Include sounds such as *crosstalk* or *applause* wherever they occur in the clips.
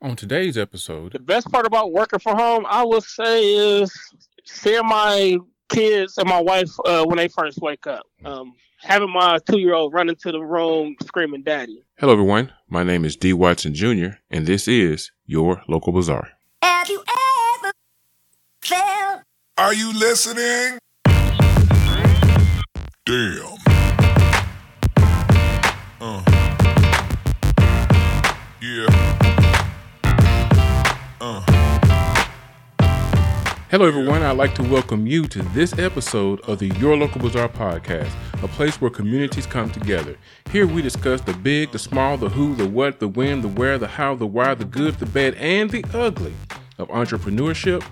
On today's episode, The best part about working from home, I would say, is seeing my kids and my wife uh, when they first wake up. Um, having my two-year-old run into the room screaming "Daddy." hello everyone. My name is D. Watson Jr., and this is your local bazaar. Have you ever felt Are you listening? Damn. Uh. Yeah. Hello everyone. I'd like to welcome you to this episode of the Your Local Bazaar podcast, a place where communities come together. Here we discuss the big, the small, the who, the what, the when, the where, the how, the why, the good, the bad, and the ugly of entrepreneurship,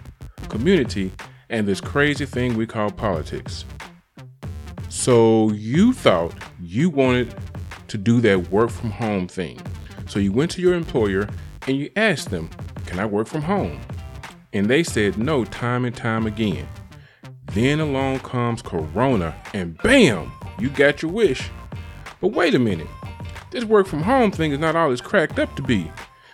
community, and this crazy thing we call politics. So you thought you wanted to do that work from home thing. So you went to your employer and you asked them, Can I work from home? And they said no time and time again. Then along comes Corona and bam, you got your wish. But wait a minute. This work from home thing is not all it's cracked up to be.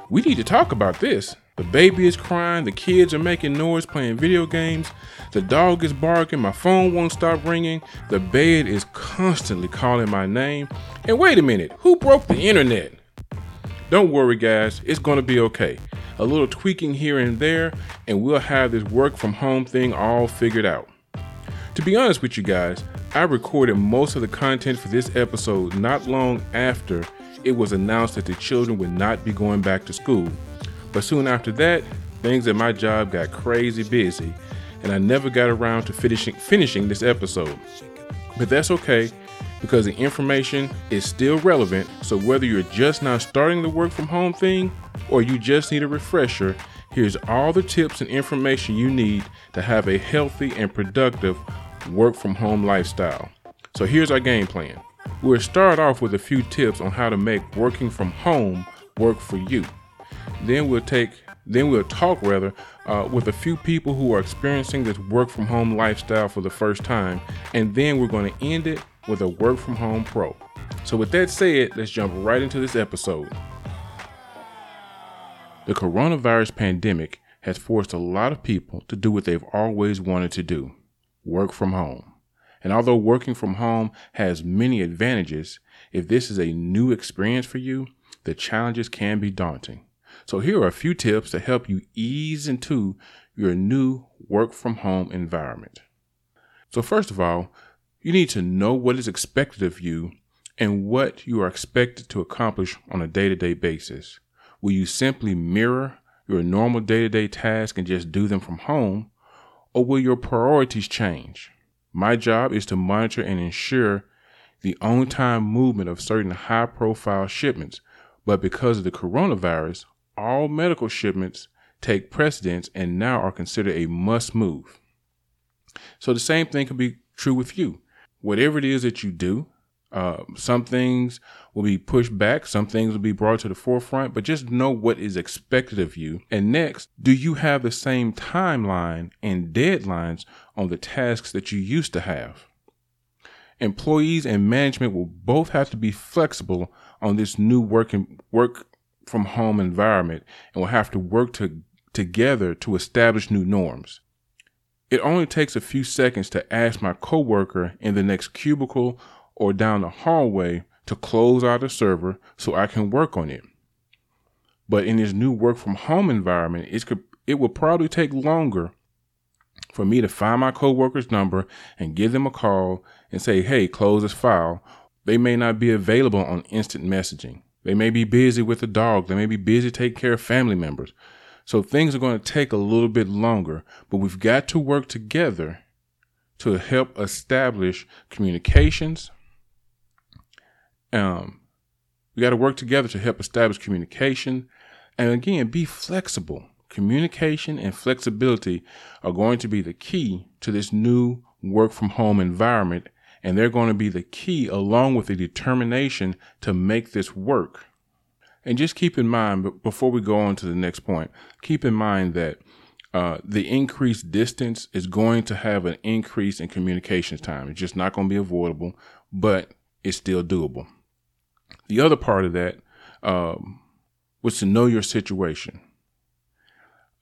We need to talk about this. The baby is crying, the kids are making noise playing video games, the dog is barking, my phone won't stop ringing, the bed is constantly calling my name. And wait a minute, who broke the internet? Don't worry, guys, it's gonna be okay. A little tweaking here and there, and we'll have this work from home thing all figured out. To be honest with you guys, I recorded most of the content for this episode not long after it was announced that the children would not be going back to school. But soon after that, things at my job got crazy busy, and I never got around to finishing finishing this episode. But that's okay because the information is still relevant. So whether you're just now starting the work from home thing or you just need a refresher, here's all the tips and information you need to have a healthy and productive work from home lifestyle. So here's our game plan. We'll start off with a few tips on how to make working from home work for you. Then we'll take then we'll talk rather uh, with a few people who are experiencing this work from home lifestyle for the first time, and then we're going to end it with a work from home pro. So, with that said, let's jump right into this episode. The coronavirus pandemic has forced a lot of people to do what they've always wanted to do work from home. And although working from home has many advantages, if this is a new experience for you, the challenges can be daunting. So, here are a few tips to help you ease into your new work from home environment. So, first of all, you need to know what is expected of you and what you are expected to accomplish on a day to day basis. Will you simply mirror your normal day to day tasks and just do them from home, or will your priorities change? My job is to monitor and ensure the on time movement of certain high profile shipments, but because of the coronavirus, all medical shipments take precedence and now are considered a must move. So the same thing can be true with you. Whatever it is that you do, uh, some things will be pushed back, some things will be brought to the forefront, but just know what is expected of you. And next, do you have the same timeline and deadlines on the tasks that you used to have? Employees and management will both have to be flexible on this new working work from home environment and will have to work to, together to establish new norms. It only takes a few seconds to ask my coworker in the next cubicle or down the hallway to close out a server so I can work on it. But in this new work from home environment, it could it will probably take longer for me to find my coworker's number and give them a call and say, "Hey, close this file." They may not be available on instant messaging. They may be busy with the dog. They may be busy taking care of family members. So things are going to take a little bit longer, but we've got to work together to help establish communications. Um, we got to work together to help establish communication. And again, be flexible. Communication and flexibility are going to be the key to this new work from home environment. And they're going to be the key along with the determination to make this work. And just keep in mind, before we go on to the next point, keep in mind that uh, the increased distance is going to have an increase in communications time. It's just not going to be avoidable, but it's still doable. The other part of that, um, was to know your situation.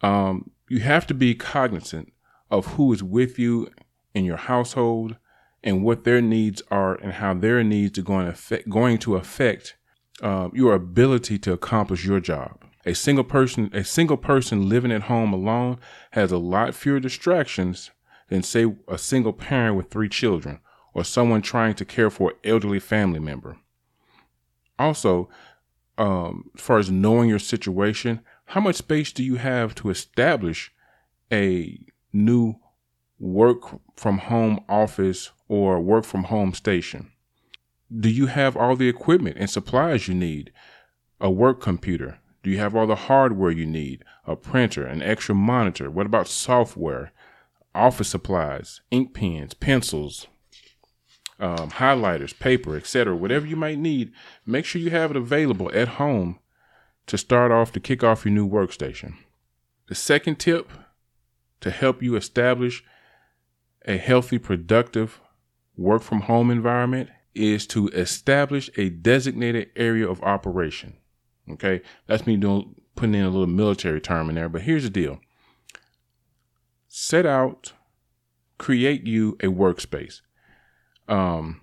Um, you have to be cognizant of who is with you in your household and what their needs are and how their needs are going to affect, going to affect uh, your ability to accomplish your job. A single person, a single person living at home alone has a lot fewer distractions than say a single parent with three children or someone trying to care for an elderly family member. Also, um, as far as knowing your situation, how much space do you have to establish a new work from home office or work from home station? Do you have all the equipment and supplies you need? A work computer? Do you have all the hardware you need? A printer, an extra monitor? What about software? Office supplies, ink pens, pencils, um, highlighters, paper, etc. Whatever you might need, make sure you have it available at home to start off to kick off your new workstation. The second tip to help you establish a healthy, productive work from home environment is to establish a designated area of operation. Okay, that's me doing putting in a little military term in there, but here's the deal. Set out, create you a workspace um,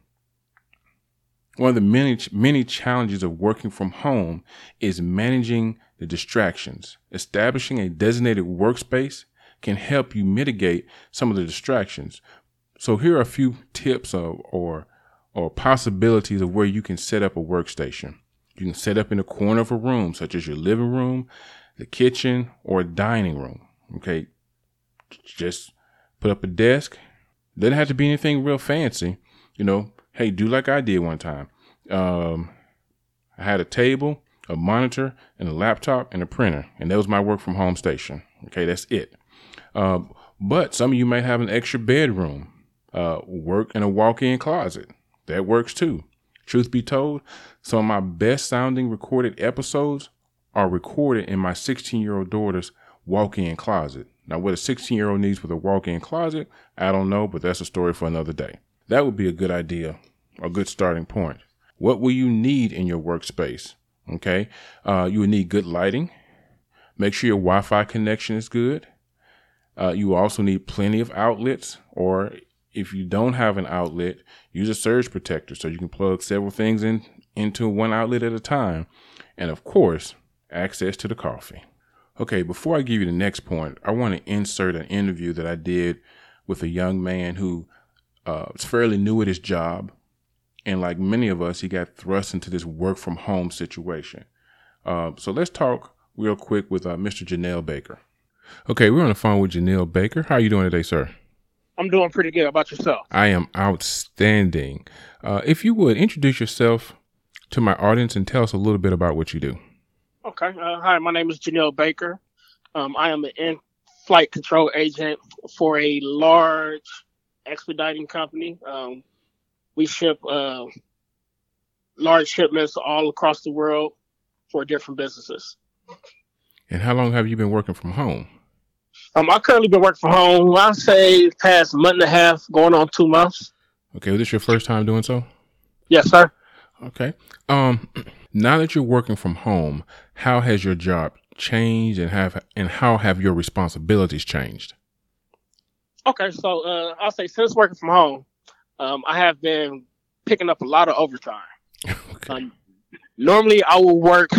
one of the many many challenges of working from home is managing the distractions. Establishing a designated workspace can help you mitigate some of the distractions. So here are a few tips of, or or possibilities of where you can set up a workstation. You can set up in a corner of a room, such as your living room, the kitchen, or dining room. Okay, just put up a desk. Doesn't have to be anything real fancy you know, hey, do like I did one time. Um, I had a table, a monitor, and a laptop and a printer, and that was my work from home station. Okay, that's it. Uh, but some of you might have an extra bedroom, uh, work in a walk-in closet. That works too. Truth be told, some of my best sounding recorded episodes are recorded in my 16 year old daughter's walk-in closet. Now, what a 16 year old needs with a walk-in closet, I don't know, but that's a story for another day. That would be a good idea, a good starting point. What will you need in your workspace? Okay. Uh, you will need good lighting. Make sure your Wi Fi connection is good. Uh, you also need plenty of outlets, or if you don't have an outlet, use a surge protector so you can plug several things in into one outlet at a time. And of course, access to the coffee. Okay, before I give you the next point, I want to insert an interview that I did with a young man who uh, was fairly new at his job. And like many of us, he got thrust into this work from home situation. Uh, so let's talk real quick with uh, Mr. Janelle Baker. Okay, we're on the phone with Janelle Baker. How are you doing today, sir? I'm doing pretty good. How about yourself? I am outstanding. Uh, if you would introduce yourself to my audience and tell us a little bit about what you do. Okay. Uh, hi, my name is Janelle Baker. Um, I am an in-flight control agent for a large expediting company. Um, we ship uh, large shipments all across the world for different businesses. And how long have you been working from home? Um, I currently been working from home. I say past month and a half, going on two months. Okay, was this your first time doing so? Yes, sir. Okay. Um, *clears throat* now that you're working from home, how has your job changed, and have and how have your responsibilities changed? Okay, so uh, I'll say since working from home, um, I have been picking up a lot of overtime. *laughs* okay. Um, normally, I will work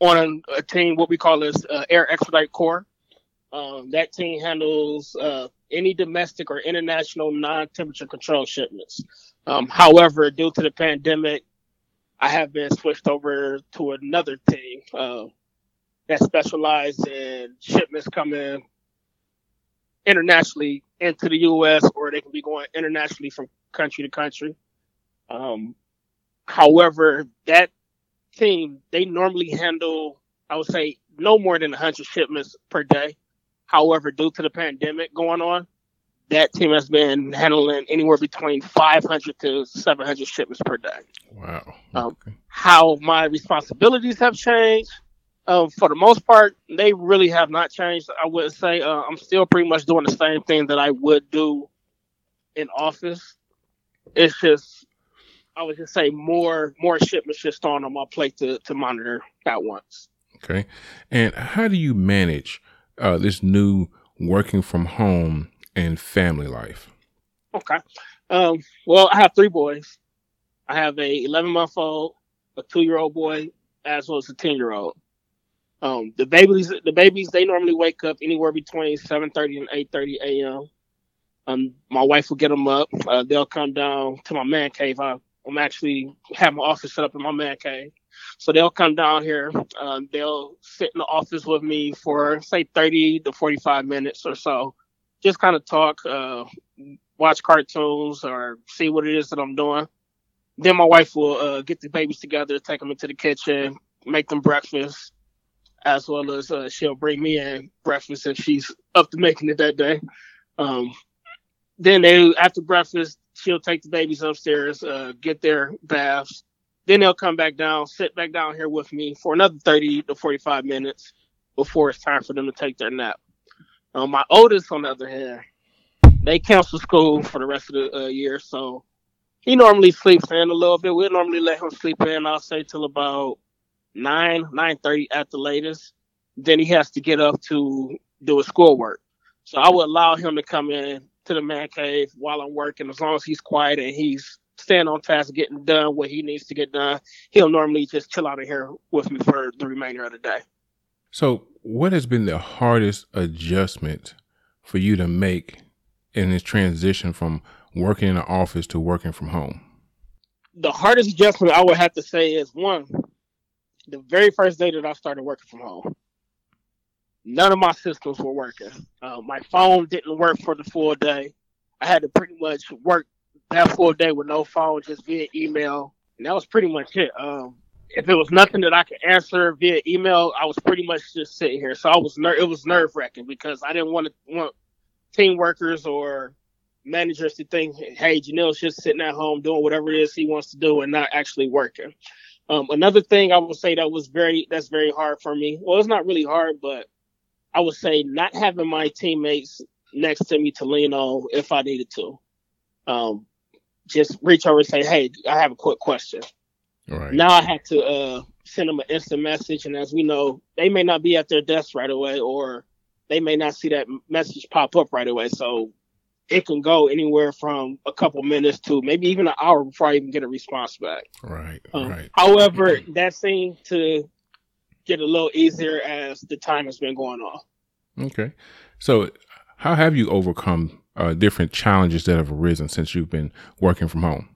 on a, a team, what we call as uh, Air Expedite Corps. Um, that team handles uh, any domestic or international non-temperature control shipments. Um, however, due to the pandemic, I have been switched over to another team uh, that specializes in shipments coming internationally into the U.S. or they can be going internationally from country to country. Um, however, that team they normally handle, I would say, no more than 100 shipments per day. However, due to the pandemic going on, that team has been handling anywhere between 500 to 700 shipments per day. Wow. Um, how my responsibilities have changed um, for the most part, they really have not changed. I would say uh, I'm still pretty much doing the same thing that I would do in office. It's just I would just say more more shipments just on on my plate to, to monitor at once. Okay. And how do you manage uh, this new working from home and family life? Okay. Um, well, I have three boys. I have a 11 month old, a two year old boy, as well as a 10 year old. Um, the babies, the babies, they normally wake up anywhere between 7:30 and 8:30 a.m. Um, my wife will get them up. Uh, they'll come down to my man cave. I, I'm actually have my office set up in my man cave, so they'll come down here. Um, they'll sit in the office with me for say 30 to 45 minutes or so, just kind of talk, uh, watch cartoons, or see what it is that I'm doing. Then my wife will uh, get the babies together, take them into the kitchen, make them breakfast, as well as uh, she'll bring me in breakfast if she's up to making it that day. Um, then they after breakfast, she'll take the babies upstairs, uh, get their baths. Then they'll come back down, sit back down here with me for another 30 to 45 minutes before it's time for them to take their nap. Um, my oldest, on the other hand, they cancel school for the rest of the uh, year, so he normally sleeps in a little bit. We'll normally let him sleep in, I'll say, till about nine, nine thirty at the latest. Then he has to get up to do his schoolwork. So I would allow him to come in to the man cave while I'm working, as long as he's quiet and he's staying on task, getting done what he needs to get done. He'll normally just chill out of here with me for the remainder of the day. So, what has been the hardest adjustment for you to make in this transition from working in the office to working from home? The hardest adjustment I would have to say is one, the very first day that I started working from home, none of my systems were working. Uh, my phone didn't work for the full day. I had to pretty much work that full day with no phone, just via email, and that was pretty much it. Um, if it was nothing that I could answer via email, I was pretty much just sitting here. So I was ner- it was nerve wracking because I didn't want to want team workers or managers to think, hey, Janelle's just sitting at home doing whatever it is he wants to do and not actually working. Um, another thing I would say that was very that's very hard for me. Well, it's not really hard, but I would say not having my teammates next to me to lean on if I needed to. Um, just reach over and say, "Hey, I have a quick question." Right. Now I had to uh, send them an instant message, and as we know, they may not be at their desk right away, or they may not see that message pop up right away. So it can go anywhere from a couple minutes to maybe even an hour before I even get a response back. Right. Um, right. However, that seemed to get a little easier as the time has been going on. Okay. So, how have you overcome uh, different challenges that have arisen since you've been working from home?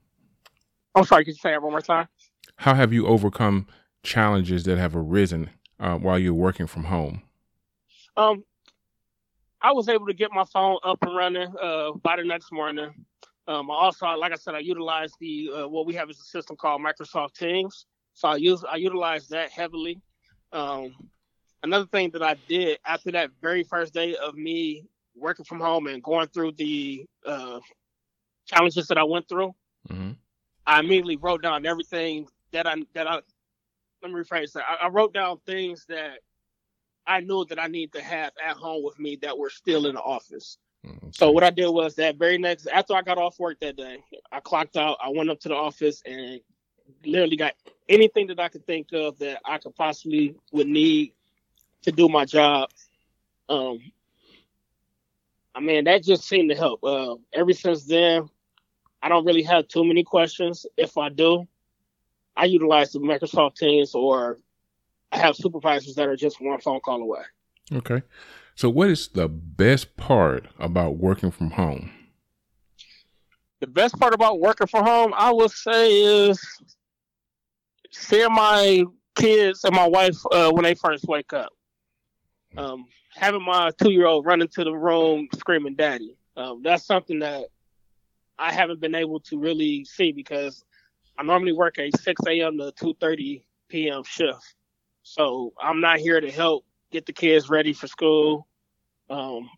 I'm sorry, could you say that one more time? How have you overcome challenges that have arisen uh, while you're working from home? Um, I was able to get my phone up and running uh, by the next morning. Um, I also, like I said, I utilized the uh, what we have is a system called Microsoft Teams. So I use I utilized that heavily. Um, another thing that I did after that very first day of me working from home and going through the uh, challenges that I went through, hmm I immediately wrote down everything that I that I let me rephrase that. I, I wrote down things that I knew that I need to have at home with me that were still in the office. So what I did was that very next after I got off work that day, I clocked out, I went up to the office and literally got anything that I could think of that I could possibly would need to do my job. Um I mean that just seemed to help. Uh ever since then, I don't really have too many questions. If I do, I utilize the Microsoft Teams or I have supervisors that are just one phone call away. Okay. So, what is the best part about working from home? The best part about working from home, I would say, is seeing my kids and my wife uh, when they first wake up. Um, having my two-year-old run into the room screaming "Daddy." Um, that's something that I haven't been able to really see because I normally work a 6 a.m. to 2:30 p.m. shift. So I'm not here to help get the kids ready for school. Um,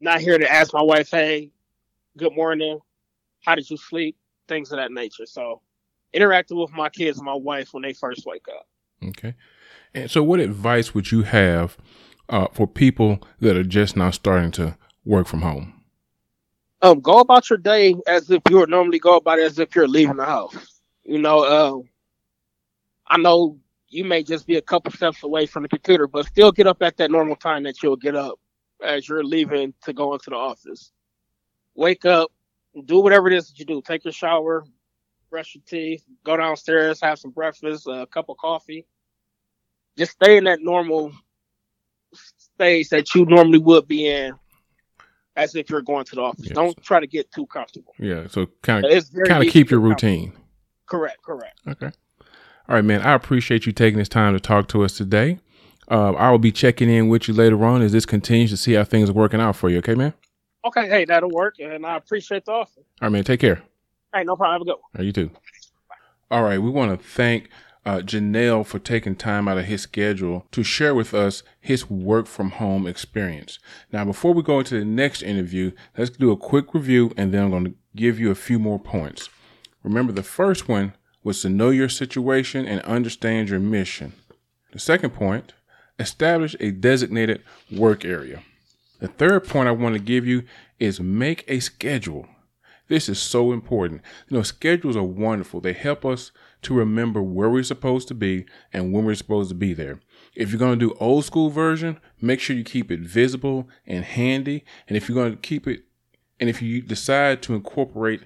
not here to ask my wife, "Hey, good morning. How did you sleep?" Things of that nature. So interacting with my kids and my wife when they first wake up. Okay. And so, what advice would you have uh, for people that are just now starting to work from home? Um, go about your day as if you would normally go about it as if you're leaving the house. You know, um, I know you may just be a couple steps away from the computer, but still get up at that normal time that you'll get up as you're leaving to go into the office. Wake up, do whatever it is that you do. Take your shower, brush your teeth, go downstairs, have some breakfast, a cup of coffee. Just stay in that normal stage that you normally would be in as if you're going to the office. Yes. Don't try to get too comfortable. Yeah. So kind of kind of keep your routine. Correct, correct. Okay. All right, man. I appreciate you taking this time to talk to us today. Uh, I will be checking in with you later on as this continues to see how things are working out for you. Okay, man. Okay, hey, that'll work, and I appreciate the offer. All right, man. Take care. Hey, no problem. Have a good one. All right, you too. All right, we want to thank uh, Janelle for taking time out of his schedule to share with us his work from home experience. Now, before we go into the next interview, let's do a quick review and then I'm going to give you a few more points. Remember, the first one was to know your situation and understand your mission. The second point, establish a designated work area. The third point I want to give you is make a schedule. This is so important. You know, schedules are wonderful. They help us to remember where we're supposed to be and when we're supposed to be there. If you're going to do old school version, make sure you keep it visible and handy. And if you're going to keep it, and if you decide to incorporate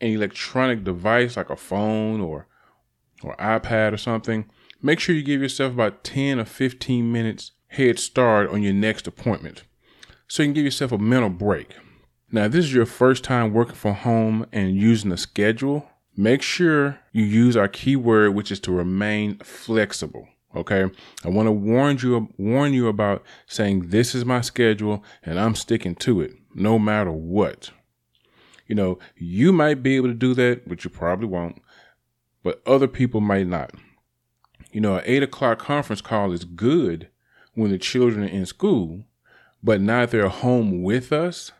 an electronic device like a phone or or iPad or something, make sure you give yourself about 10 or 15 minutes head start on your next appointment so you can give yourself a mental break. Now, this is your first time working from home and using a schedule, make sure you use our keyword, which is to remain flexible. Okay. I want to warn you, warn you about saying this is my schedule and I'm sticking to it no matter what. You know, you might be able to do that, but you probably won't, but other people might not. You know, an eight o'clock conference call is good when the children are in school, but now that they're home with us,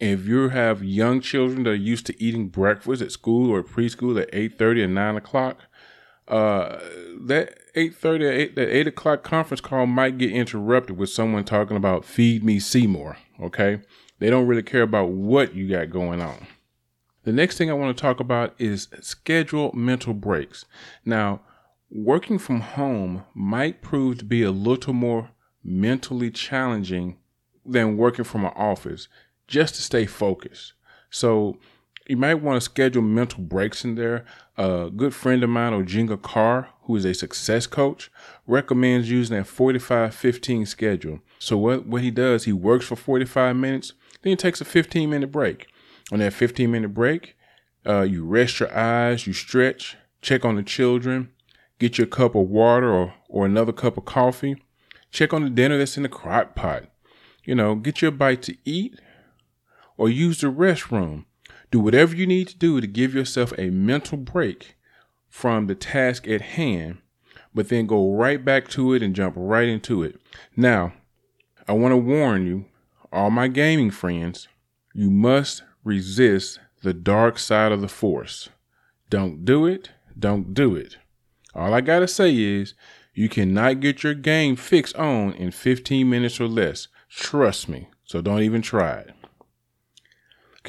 if you have young children that are used to eating breakfast at school or preschool at 8.30 and 9 o'clock, uh, that 8.30 or 8, that 8 o'clock conference call might get interrupted with someone talking about feed me Seymour, okay? They don't really care about what you got going on. The next thing I want to talk about is schedule mental breaks. Now, working from home might prove to be a little more mentally challenging than working from an office just to stay focused. So you might want to schedule mental breaks in there. A good friend of mine, Ojinga Carr, who is a success coach, recommends using a 45 15 schedule. So what, what he does, he works for 45 minutes, then he takes a 15 minute break. On that 15 minute break, uh, you rest your eyes, you stretch, check on the children, get your cup of water or, or another cup of coffee, check on the dinner that's in the crock pot. You know, get your bite to eat or use the restroom. Do whatever you need to do to give yourself a mental break from the task at hand, but then go right back to it and jump right into it. Now, I want to warn you, all my gaming friends, you must resist the dark side of the force. Don't do it. Don't do it. All I got to say is you cannot get your game fixed on in 15 minutes or less. Trust me. So don't even try it.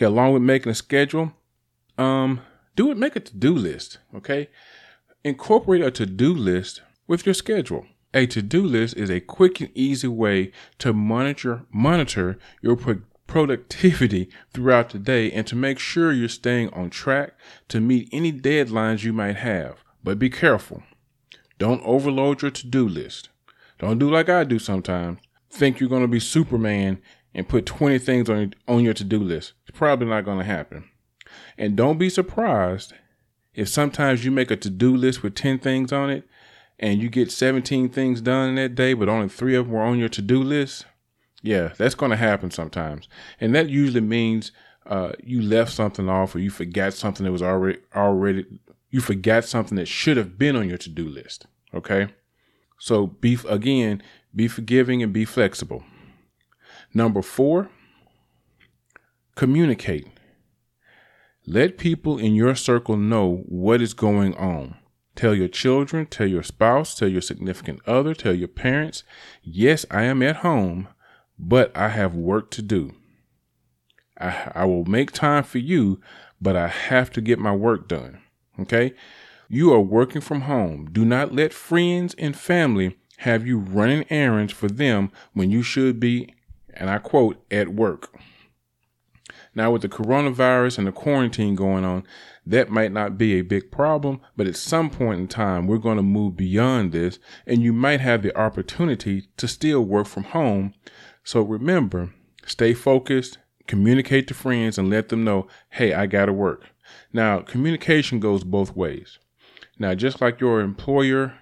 Okay, along with making a schedule, um, do it, make a to-do list, okay? Incorporate a to-do list with your schedule. A to-do list is a quick and easy way to monitor monitor your pro- productivity throughout the day and to make sure you're staying on track to meet any deadlines you might have. But be careful. Don't overload your to-do list. Don't do like I do sometimes. Think you're going to be Superman and put 20 things on, on your to-do list. It's probably not going to happen. And don't be surprised if sometimes you make a to-do list with 10 things on it and you get 17 things done in that day, but only three of them were on your to-do list. Yeah, that's going to happen sometimes. And that usually means uh, you left something off or you forgot something that was already, already, you forgot something that should have been on your to-do list. Okay. So be, again, be forgiving and be flexible. Number four, communicate. Let people in your circle know what is going on. Tell your children, tell your spouse, tell your significant other, tell your parents, yes, I am at home, but I have work to do. I, I will make time for you, but I have to get my work done. Okay. You are working from home. Do not let friends and family have you running errands for them when you should be, and I quote, at work. Now, with the coronavirus and the quarantine going on, that might not be a big problem, but at some point in time, we're going to move beyond this, and you might have the opportunity to still work from home. So remember, stay focused, communicate to friends, and let them know, hey, I got to work. Now, communication goes both ways. Now, just like your employer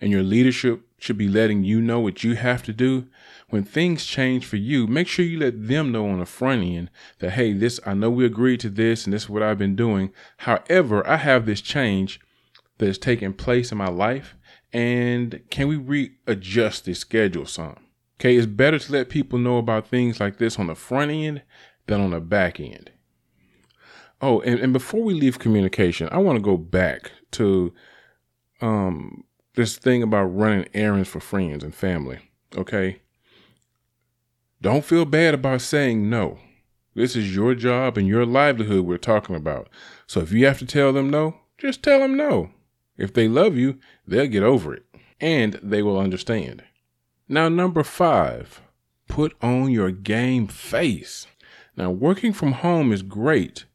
and your leadership should be letting you know what you have to do, when things change for you, make sure you let them know on the front end that, hey, this, I know we agreed to this and this is what I've been doing. However, I have this change that is taking place in my life. And can we readjust the schedule some? Okay, it's better to let people know about things like this on the front end than on the back end. Oh, and, and before we leave communication, I want to go back to um, this thing about running errands for friends and family. Okay. Don't feel bad about saying no. This is your job and your livelihood we're talking about. So if you have to tell them no, just tell them no. If they love you, they'll get over it and they will understand. Now, number five, put on your game face. Now, working from home is great,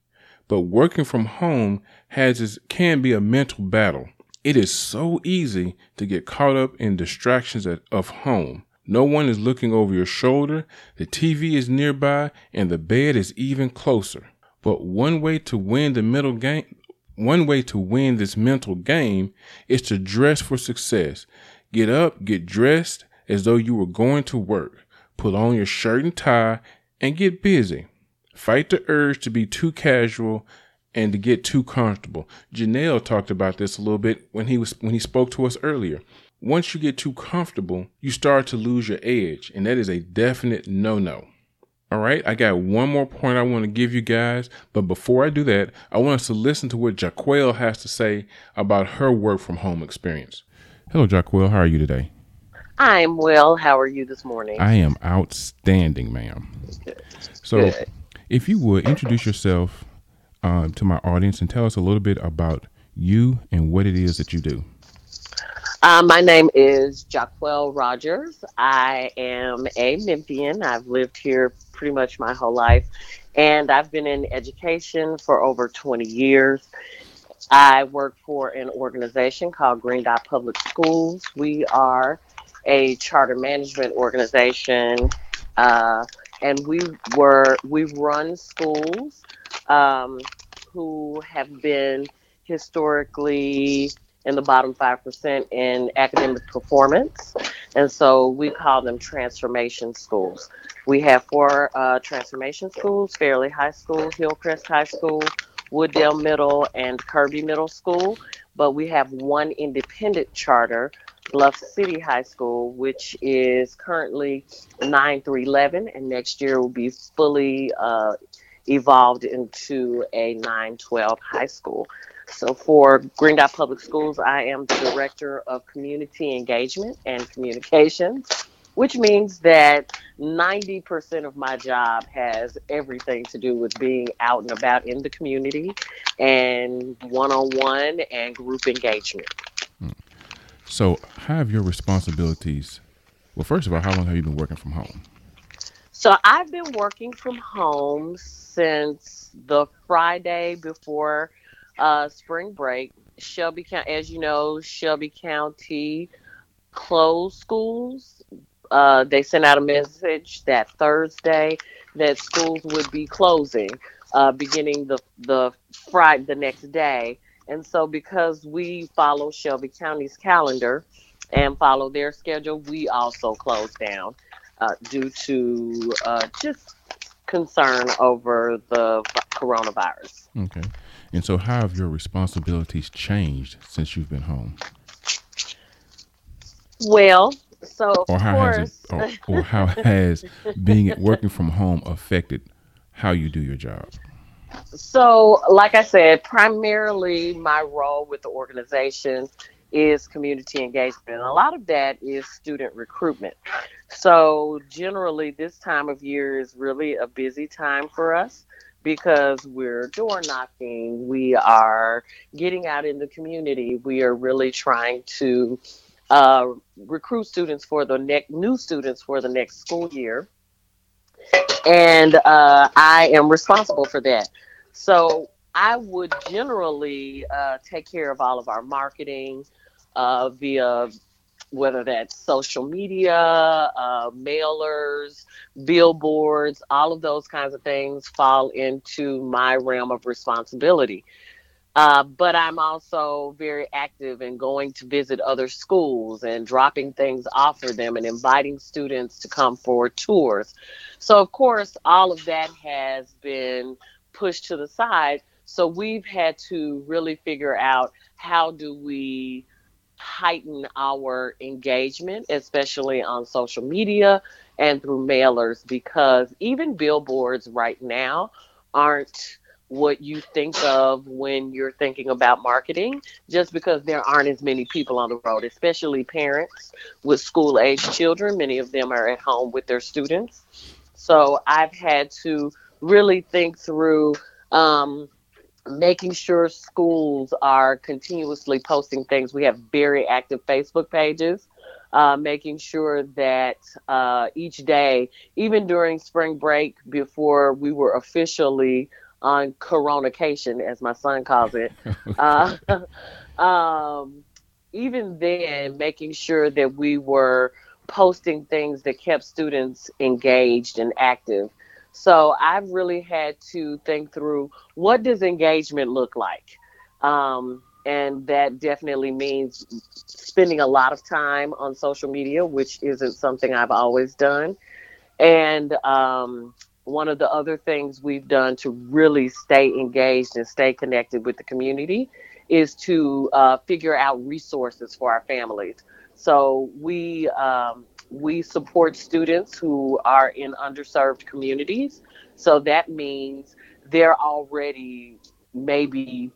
but working from home has its, can be a mental battle. It is so easy to get caught up in distractions at, of home. No one is looking over your shoulder, the TV is nearby, and the bed is even closer. But one way to win the mental game, one way to win this mental game is to dress for success. Get up, get dressed as though you were going to work. Put on your shirt and tie and get busy. Fight the urge to be too casual and to get too comfortable. Janelle talked about this a little bit when he was when he spoke to us earlier. Once you get too comfortable, you start to lose your edge, and that is a definite no-no. All right, I got one more point I want to give you guys, but before I do that, I want us to listen to what Jaquel has to say about her work from home experience. Hello, Jaquel. How are you today? I'm well. How are you this morning? I am outstanding, ma'am. Good. So, Good. if you would introduce yourself um, to my audience and tell us a little bit about you and what it is that you do. Uh, my name is Jaquel Rogers. I am a Memphian. I've lived here pretty much my whole life, and I've been in education for over 20 years. I work for an organization called Green Dot Public Schools. We are a charter management organization, uh, and we were we run schools um, who have been historically in the bottom 5% in academic performance. And so we call them transformation schools. We have four uh, transformation schools Fairley High School, Hillcrest High School, Wooddale Middle, and Kirby Middle School. But we have one independent charter, Bluff City High School, which is currently 9 through 11, and next year will be fully uh, evolved into a 9 12 high school. So for Green Dot Public Schools, I am the Director of Community Engagement and Communications, which means that 90% of my job has everything to do with being out and about in the community and one on one and group engagement. So, how have your responsibilities? Well, first of all, how long have you been working from home? So I've been working from home since the Friday before uh, spring break. Shelby County, as you know, Shelby County closed schools. Uh, they sent out a message that Thursday that schools would be closing, uh, beginning the the Friday the next day. And so, because we follow Shelby County's calendar and follow their schedule, we also closed down uh, due to uh, just concern over the coronavirus. Okay. And so, how have your responsibilities changed since you've been home? Well, so of Or how course, has it, or, or how *laughs* has being working from home affected how you do your job? So, like I said, primarily my role with the organization is community engagement. And a lot of that is student recruitment. So, generally, this time of year is really a busy time for us because we're door knocking, we are getting out in the community, we are really trying to uh, recruit students for the next new students for the next school year, and uh, I am responsible for that. So I would generally uh, take care of all of our marketing uh, via whether that's social media, uh, mailers, billboards, all of those kinds of things fall into my realm of responsibility. Uh, but I'm also very active in going to visit other schools and dropping things off for them and inviting students to come for tours. So, of course, all of that has been pushed to the side. So, we've had to really figure out how do we heighten our engagement, especially on social media and through mailers, because even billboards right now aren't what you think of when you're thinking about marketing, just because there aren't as many people on the road, especially parents with school age children. Many of them are at home with their students. So I've had to really think through um, making sure schools are continuously posting things. We have very active Facebook pages. Uh, making sure that uh, each day, even during spring break, before we were officially on coronation, as my son calls it, *laughs* uh, *laughs* um, even then, making sure that we were posting things that kept students engaged and active. So I've really had to think through what does engagement look like, um, and that definitely means spending a lot of time on social media, which isn't something I've always done. And um, one of the other things we've done to really stay engaged and stay connected with the community is to uh, figure out resources for our families. So we um, we support students who are in underserved communities. So that means they're already maybe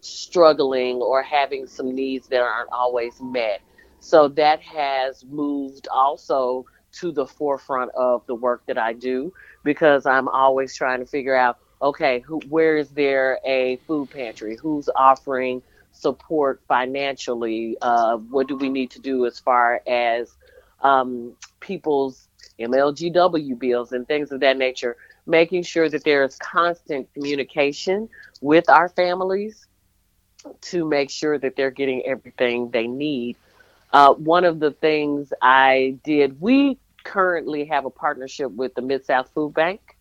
struggling or having some needs that aren't always met. So that has moved also to the forefront of the work that I do because I'm always trying to figure out okay, who, where is there a food pantry? Who's offering support financially? Uh, what do we need to do as far as um, people's MLGW bills and things of that nature? Making sure that there is constant communication with our families to make sure that they're getting everything they need. Uh, one of the things I did, we currently have a partnership with the Mid South Food Bank.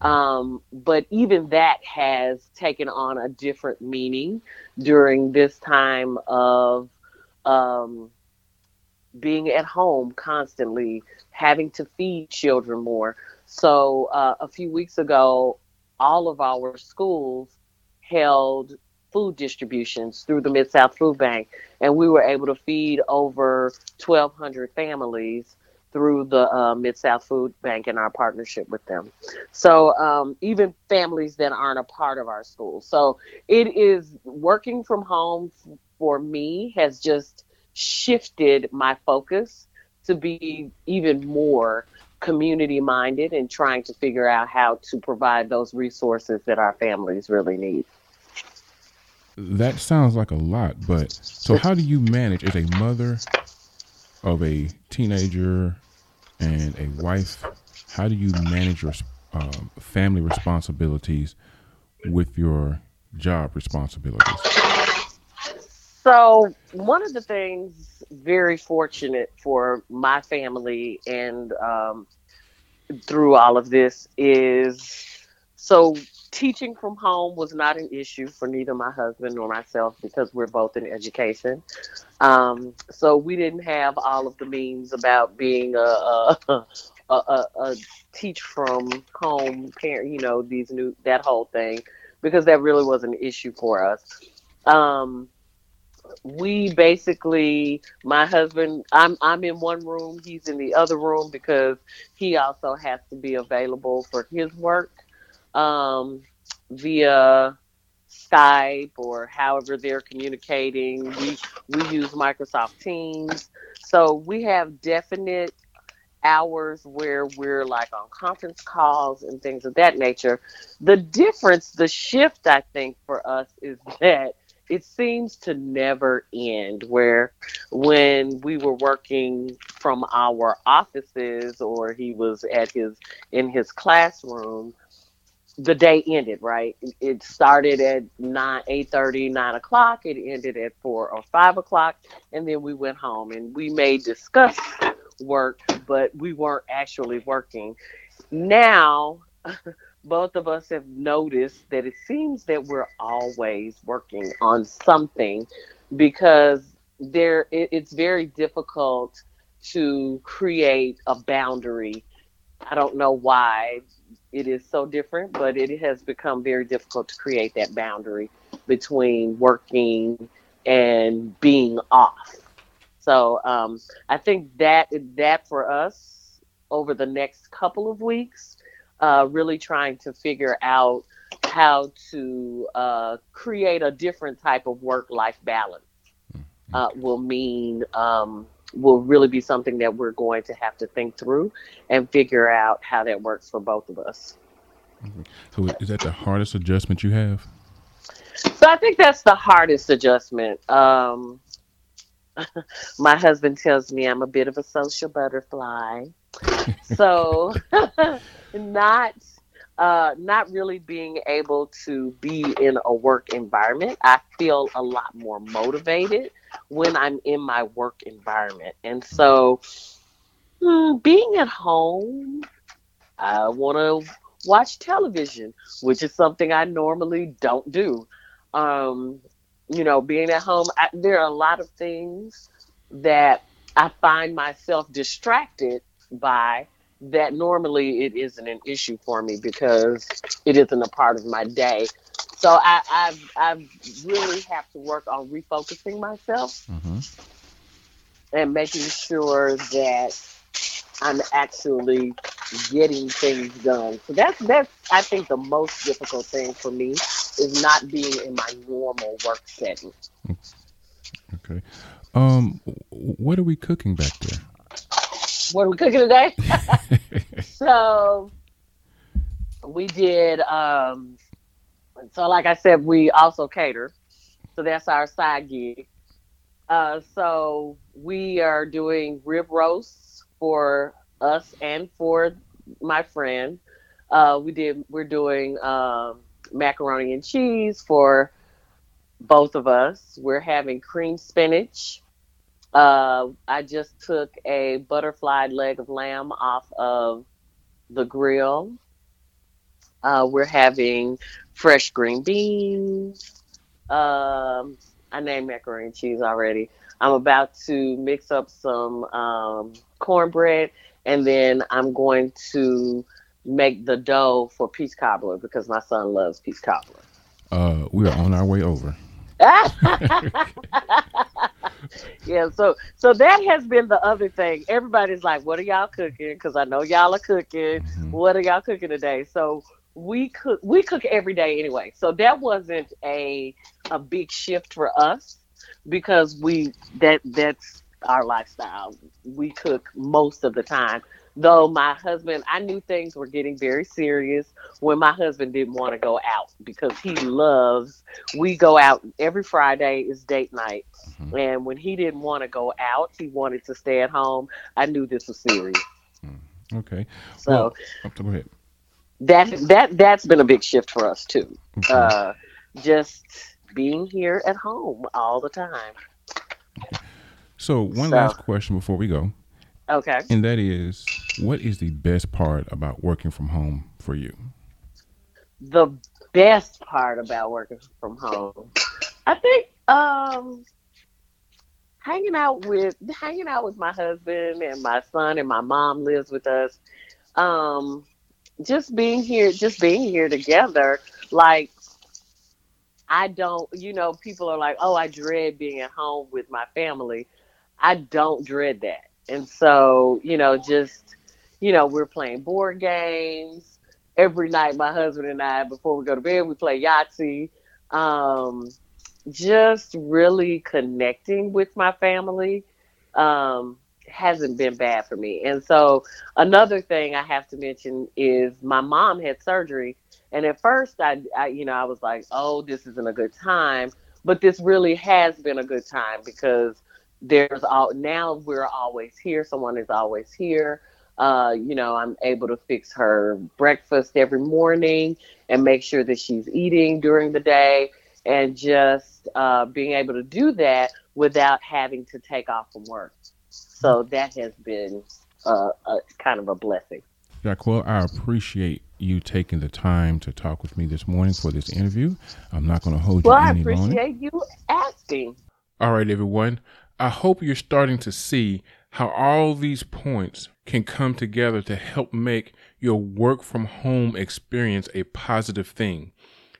Um, but even that has taken on a different meaning during this time of um, being at home constantly, having to feed children more. So uh, a few weeks ago, all of our schools held food distributions through the Mid South Food Bank, and we were able to feed over 1,200 families through the uh, Mid South Food Bank and our partnership with them. So um, even families that aren't a part of our school. So it is working from home for me has just shifted my focus to be even more community minded and trying to figure out how to provide those resources that our families really need. That sounds like a lot, but so how do you manage as a mother of a teenager and a wife? How do you manage your um, family responsibilities with your job responsibilities? So, one of the things very fortunate for my family and um, through all of this is so teaching from home was not an issue for neither my husband nor myself because we're both in education. Um, so we didn't have all of the means about being a, a, a, a, teach from home parent, you know, these new that whole thing, because that really was an issue for us. Um, we basically my husband i'm i'm in one room he's in the other room because he also has to be available for his work um, via skype or however they're communicating we we use microsoft teams so we have definite hours where we're like on conference calls and things of that nature. The difference, the shift, I think, for us is *laughs* that it seems to never end. Where when we were working from our offices or he was at his in his classroom, the day ended, right? It started at 9, 8 9 o'clock. It ended at 4 or 5 o'clock. And then we went home and we may discuss work, but we weren't actually working. Now, *laughs* both of us have noticed that it seems that we're always working on something because there it, it's very difficult to create a boundary. I don't know why it is so different, but it has become very difficult to create that boundary between working and being off. So um, I think that that for us over the next couple of weeks, uh, really trying to figure out how to uh, create a different type of work-life balance uh, will mean um, will really be something that we're going to have to think through and figure out how that works for both of us. So is that the hardest adjustment you have? So I think that's the hardest adjustment. Um, *laughs* my husband tells me I'm a bit of a social butterfly. So *laughs* not uh, not really being able to be in a work environment. I feel a lot more motivated when I'm in my work environment. And so hmm, being at home, I want to watch television, which is something I normally don't do. Um, you know, being at home, I, there are a lot of things that I find myself distracted by that normally it isn't an issue for me because it isn't a part of my day. So I I, I really have to work on refocusing myself Mm-hmm. and making sure that I'm actually getting things done. So that's that's I think the most difficult thing for me is not being in my normal work setting. Okay. Um, what are we cooking back there? What are we cooking today? *laughs* *laughs* so we did um so like I said, we also cater. So that's our side gig. Uh so we are doing rib roasts for us and for my friend. Uh we did we're doing um macaroni and cheese for both of us. We're having cream spinach. Uh, I just took a butterfly leg of lamb off of the grill. Uh, we're having fresh green beans. Um, I named macaroni and cheese already. I'm about to mix up some um, cornbread, and then I'm going to make the dough for peach cobbler because my son loves peach cobbler. Uh, we are on our way over. *laughs* *laughs* yeah, so so that has been the other thing. Everybody's like, "What are y'all cooking?" Because I know y'all are cooking. Mhm. What are y'all cooking today? So we cook we cook every day anyway. So that wasn't a a big shift for us because we that that's our lifestyle. We cook most of the time. Though my husband, I knew things were getting very serious when my husband didn't want to go out because he loves. We go out every Friday is date night, Mhm. and when he didn't want to go out, he wanted to stay at home. I knew this was serious. Okay. So Well, oh, go ahead. that that that's been a big shift for us too. Okay. Uh, just being here at home all the time. so one so- last question before we go, Okay. and that is, what is the best part about working from home for you? the best part about working from home i think um hanging out with hanging out with my husband and my son and my mom lives with us um just being here just being here together like i don't you know people are like oh i dread being at home with my family i don't dread that and so you know just you know we're playing board games. Every night my husband and i before we go to bed we play yahtzee. Um just really connecting with my family um hasn't been bad for me. And so another thing I have to mention is my mom had surgery, and at first I, I you know I was like, oh, this isn't a good time, but this really has been a good time because there's all now we're always here. Someone is always here. Uh, you know, I'm able to fix her breakfast every morning and make sure that she's eating during the day, and just uh, being able to do that without having to take off from work. So that has been uh, a kind of a blessing. Jaquel, I appreciate you taking the time to talk with me this morning for this interview. I'm not going to hold Well, you any longer. i appreciate you asking. All right, everyone. I hope you're starting to see how all these points can come together to help make your work from home experience a positive thing.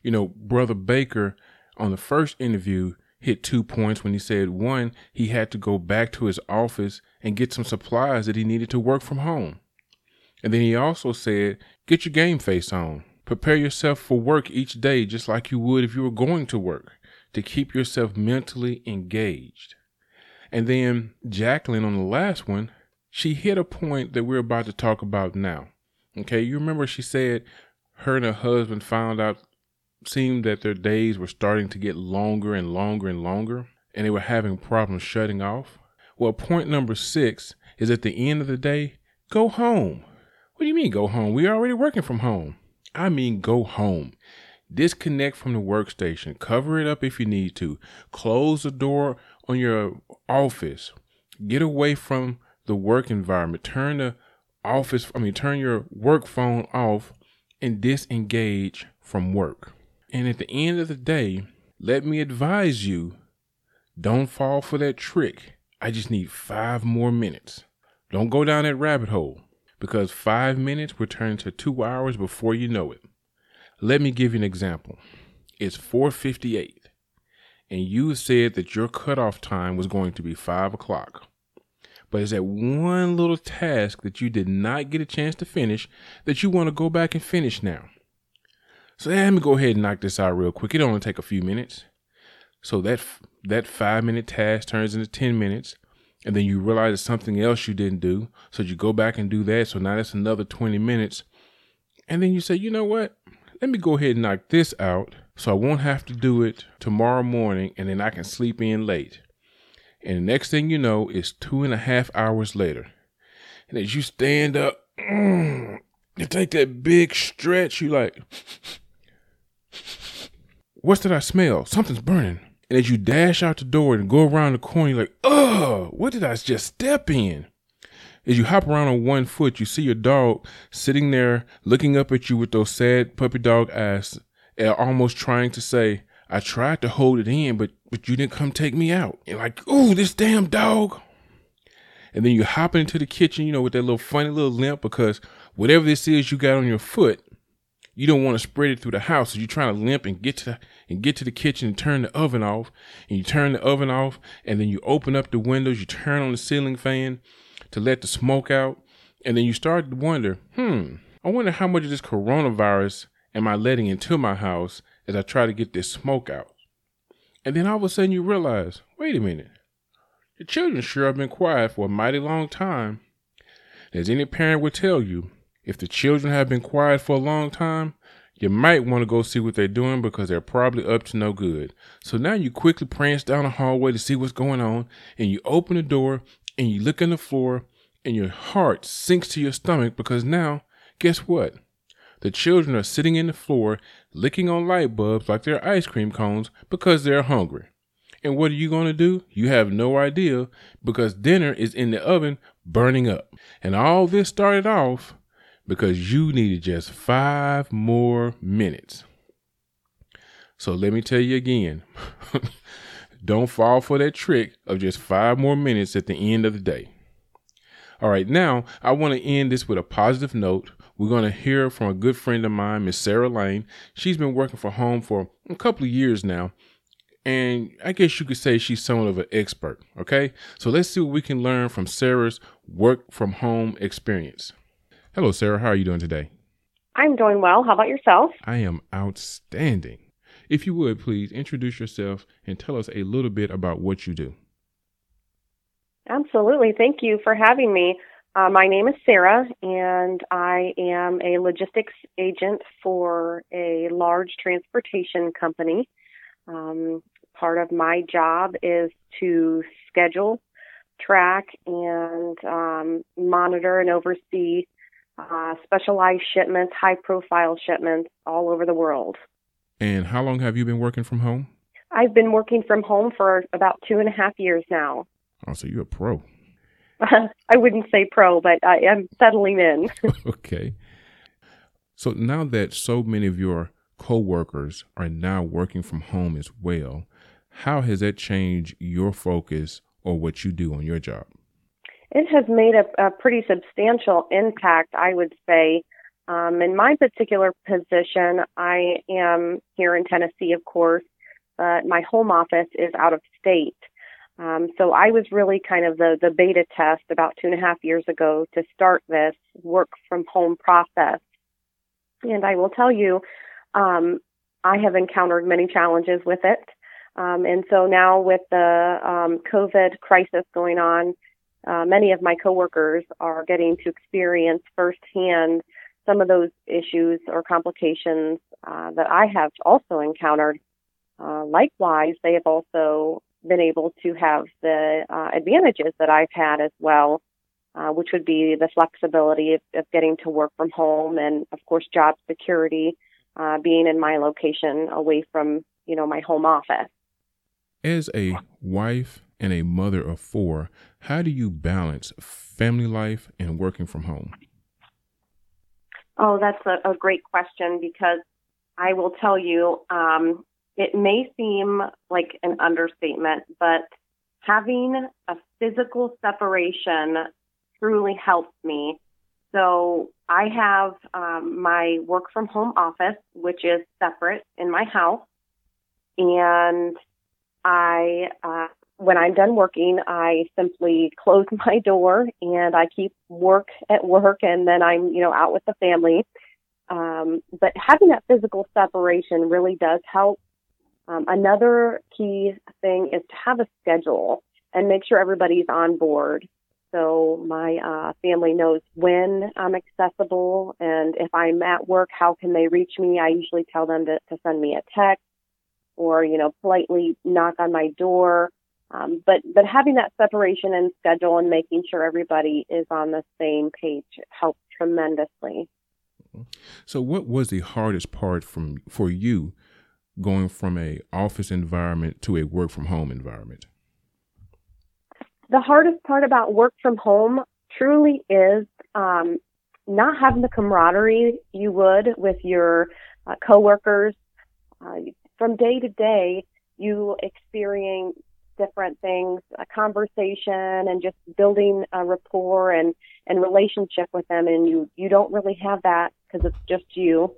You know, Brother Baker on the first interview hit two points when he said one, he had to go back to his office and get some supplies that he needed to work from home. And then he also said, get your game face on. Prepare yourself for work each day just like you would if you were going to work to keep yourself mentally engaged. And then Jacqueline on the last one, she hit a point that we're about to talk about now. Okay, you remember she said her and her husband found out, seemed that their days were starting to get longer and longer and longer, and they were having problems shutting off. Well, point number six is at the end of the day, go home. What do you mean go home? We're already working from home. I mean go home. Disconnect from the workstation. Cover it up if you need to. Close the door on your office. Get away from the work environment. Turn the office, I mean, turn your work phone off and disengage from work. And at the end of the day, let me advise you don't fall for that trick. I just need five more minutes. Don't go down that rabbit hole because five minutes will turn into two hours before you know it. Let me give you an example. It's 458 and you said that your cutoff time was going to be five o'clock. But it's that one little task that you did not get a chance to finish that you want to go back and finish now. So let me go ahead and knock this out real quick. It only take a few minutes. So that that five minute task turns into ten minutes, and then you realize it's something else you didn't do. So you go back and do that. So now that's another twenty minutes, and then you say, you know what? Let me go ahead and knock this out, so I won't have to do it tomorrow morning, and then I can sleep in late. And the next thing you know, it's two and a half hours later, and as you stand up, mm, you take that big stretch. You like. What's that I smell? Something's burning. And as you dash out the door and go around the corner, you're like, ugh, what did I just step in? As you hop around on one foot, you see your dog sitting there looking up at you with those sad puppy dog eyes, almost trying to say, I tried to hold it in, but but you didn't come take me out. You're like, ooh, this damn dog. And then you hop into the kitchen, you know, with that little funny little limp because whatever this is you got on your foot, you don't want to spread it through the house. So you're trying to limp and get to the, and get to the kitchen and turn the oven off. And you turn the oven off, and then you open up the windows. You turn on the ceiling fan to let the smoke out, and then you start to wonder, hmm, I wonder how much of this coronavirus am I letting into my house as I try to get this smoke out. And then all of a sudden you realize, wait a minute, the children sure have been quiet for a mighty long time. As any parent would tell you, if the children have been quiet for a long time, you might want to go see what they're doing because they're probably up to no good. So now you quickly prance down the hallway to see what's going on, and you open the door and you look on the floor, and your heart sinks to your stomach because now, guess what? The children are sitting in the floor, licking on light bulbs like they're ice cream cones because they're hungry. And what are you going to do? You have no idea because dinner is in the oven burning up. And all this started off because you needed just five more minutes. So let me tell you again *laughs* don't fall for that trick of just five more minutes at the end of the day. All right, now I want to end this with a positive note. We're going to hear from a good friend of mine, Miss Sarah Lane. She's been working from home for a couple of years now. And I guess you could say she's somewhat of an expert. Okay. So let's see what we can learn from Sarah's work from home experience. Hello, Sarah. How are you doing today? I'm doing well. How about yourself? I am outstanding. If you would, please introduce yourself and tell us a little bit about what you do. Absolutely. Thank you for having me. Uh, my name is Sarah, and I am a logistics agent for a large transportation company. Um, part of my job is to schedule, track, and um, monitor and oversee uh, specialized shipments, high profile shipments all over the world. And how long have you been working from home? I've been working from home for about two and a half years now. Oh, so you're a pro. *laughs* I wouldn't say pro, but I am settling in. *laughs* *laughs* okay. So now that so many of your coworkers are now working from home as well, how has that changed your focus or what you do on your job? It has made a, a pretty substantial impact, I would say. Um, in my particular position, I am here in Tennessee, of course, but my home office is out of state. Um, so I was really kind of the, the beta test about two and a half years ago to start this work from home process. And I will tell you, um, I have encountered many challenges with it. Um, and so now with the um, COVID crisis going on, uh, many of my coworkers are getting to experience firsthand some of those issues or complications uh, that I have also encountered. Uh, likewise, they have also been able to have the uh, advantages that I've had as well, uh, which would be the flexibility of, of, getting to work from home and, of course, job security, uh, being in my location away from, you know, my home office. As a wife and a mother of four, how do you balance family life and working from home? Oh, that's a, a great question because I will tell you, um, it may seem like an understatement, but having a physical separation truly helps me. So I have um, my work from home office, which is separate in my house. And I, uh, when I'm done working, I simply close *laughs* my door and I keep work at work and then I'm, you know, out with the family. Um, but having that physical separation really does help um, another key thing is to have a schedule and make sure everybody's on board. So my uh, family knows when I'm accessible, and if I'm at work, how can they reach me? I usually tell them to, to send me a text or you know politely knock on my door. Um, but but having that separation and schedule and making sure everybody is on the same page helps tremendously. So, what was the hardest part from for you going from a office environment to a work from home environment? The hardest part about work from home truly is um, not having the camaraderie you would with your uh, coworkers. Uh, from day to day, you experience different things, a conversation and just building a rapport and, and relationship with them. And you, you don't really have that because it's just you.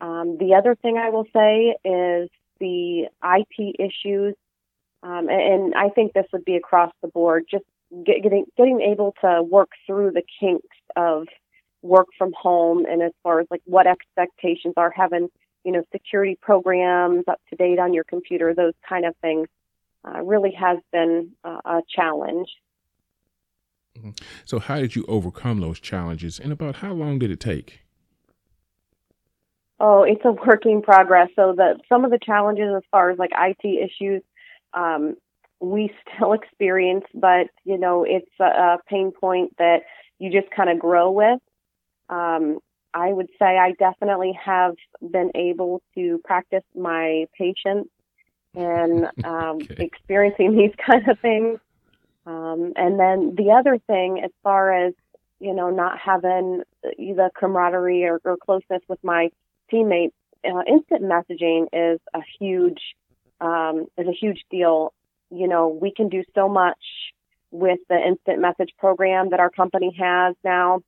Um, the other thing I will say is the IT issues, um, and, and, I think this would be across the board. Just get, getting getting able to work through the kinks of work from home, and as far as like what expectations are, having you know security programs up to date on your computer, those kind of things, uh, really has been uh, a challenge. Mm-hmm. So, how did you overcome those challenges, and about how long did it take? Oh, it's a work in progress. So that some of the challenges as far as like IT issues, um, we still *laughs* experience, but you know, it's a, a pain point that you just kind of grow with. Um, I would say I definitely have been able to practice my patience and *laughs* um, okay. experiencing these *laughs* kind of things. Um, and then the other thing, as far as you know, not having the camaraderie or, or closeness with my teammates, uh, instant messaging is a huge um, is a huge deal. You know, we can do so much with the instant message program that our company has now.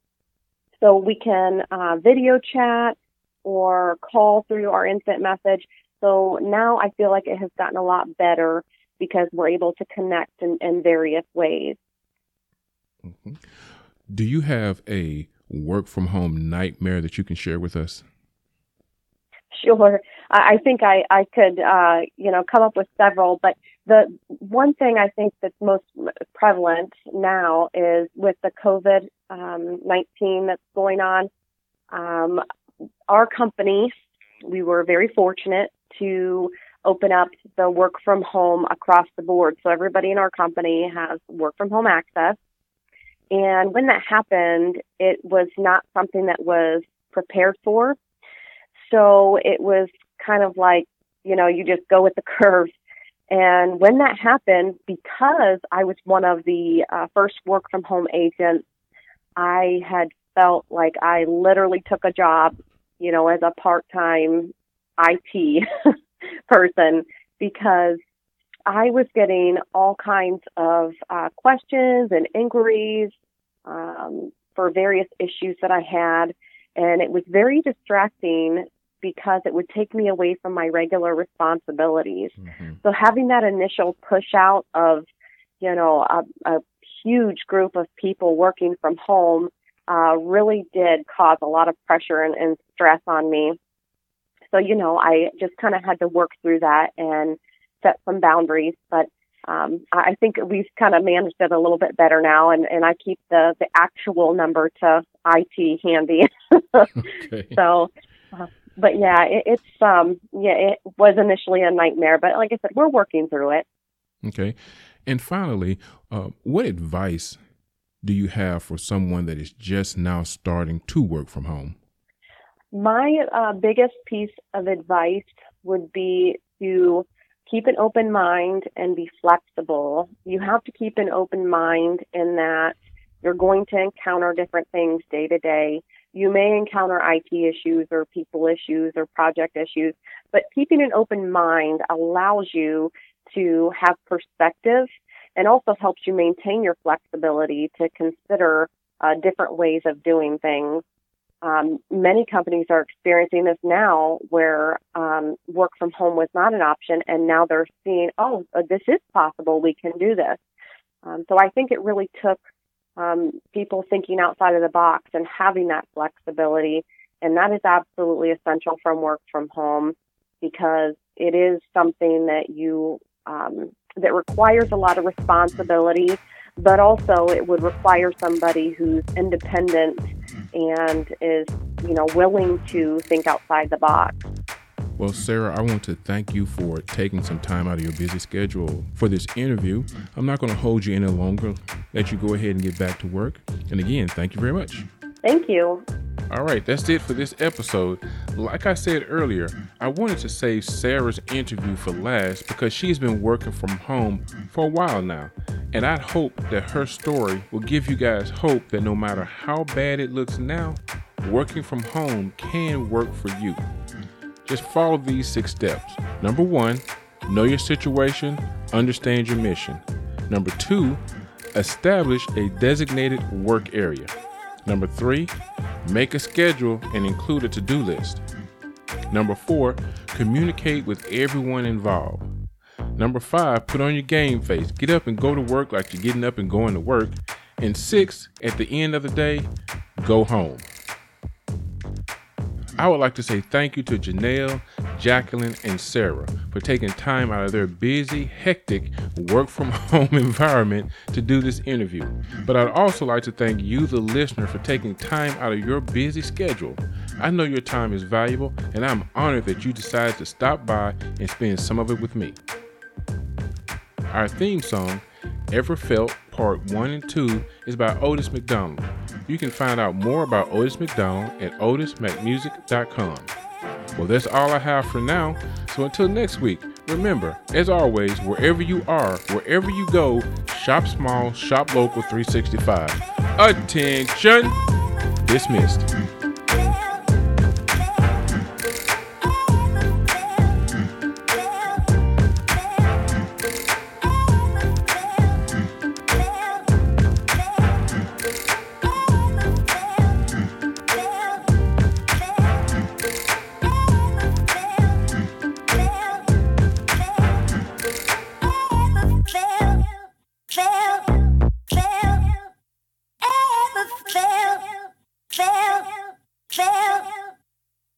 So we can uh, video chat or call through our instant message. So now I feel like it has gotten a lot better because we're able to connect in, in various ways. Mm-hmm. Do you have a work from home nightmare that you can share with us? Sure. I think I, I could, uh, you know, come up with several, but the one thing I think that's most prevalent now is with the COVID um, 19 that's going on. Um, our company, we were very fortunate to open up the work from home across the board. So everybody in our company has work from home access. And when that happened, it was not something that was prepared for. So it was kind of like, you know, you just go with the curve. And when that happened, because I was one of the uh, first work from home agents, I had felt like I literally took a job, you know, as a part time IT *laughs* person because I was getting all kinds of uh, questions and inquiries um, for various issues that I had. And it was very distracting because it would take me away from my regular responsibilities. Mm-hmm. So having that initial push out of, you know, a, a huge group of people working from home uh, really did cause a lot of pressure and, and stress on me. So, you know, I just kind of had to work through that and set some boundaries. But um, I think we've kind of managed it a little bit better now, and, and I keep the, the actual number to IT handy. *laughs* *laughs* okay. So, uh, but yeah, it, it's um, yeah, it was initially a nightmare, but like I said, we're working through it. Okay, and finally, uh, what advice do you have for someone that is just now starting to work from home? My uh, biggest piece of advice would be to keep an open mind and be flexible. You have to keep an open mind in that you're going to encounter different things day to day. You may encounter IT issues or people issues or project issues, but keeping an open mind allows you to have perspective and also helps you maintain your flexibility to consider uh, different ways of doing things. Um, many companies are experiencing this now where um, work from home was not an option and now they're seeing oh uh, this is possible. We can do this. Um, so i think it really took um, people thinking outside of the box and having that flexibility and that is absolutely essential from work from home because it is something that you um, that requires a lot of responsibility but also it would require somebody who's independent and is, you know, willing to think outside the box. Well, Sarah, I want to thank you for taking some time out of your busy schedule for this interview. I'm not going to hold you any longer. Let you go ahead and get back to work. And again, thank you very much. Thank you. All right, that's it for this episode. Like I said earlier, I wanted to save Sarah's interview for last because she's been working from home for a while now. And I hope that her story will give you guys hope that no matter how bad it looks now, working from home can work for you. Just follow these six steps. Number one, know your situation, understand your mission. Number two, establish a designated work area. Number three, make a schedule and include a to do list. Number four, communicate with everyone involved. Number five, put on your game face. Get up and go to work like you're getting up and going to work. And six, at the end of the day, go home. I would like to say thank you to Janelle, Jacqueline, and Sarah for taking time out of their busy, hectic work from home *laughs* environment to do this interview. But I'd also like to thank you, the listener, for taking time out of your busy schedule. I know your time is valuable, and I'm honored that you decided to stop by and spend some of it with me. Our theme song, Ever Felt Part 1 and 2, is by Otis McDonald. You can find out more about Otis McDonald at otismacmusic.com. Well, that's all I have for now. So until next week, remember, as always, wherever you are, wherever you go, shop small, shop local 365. Attention! Dismissed.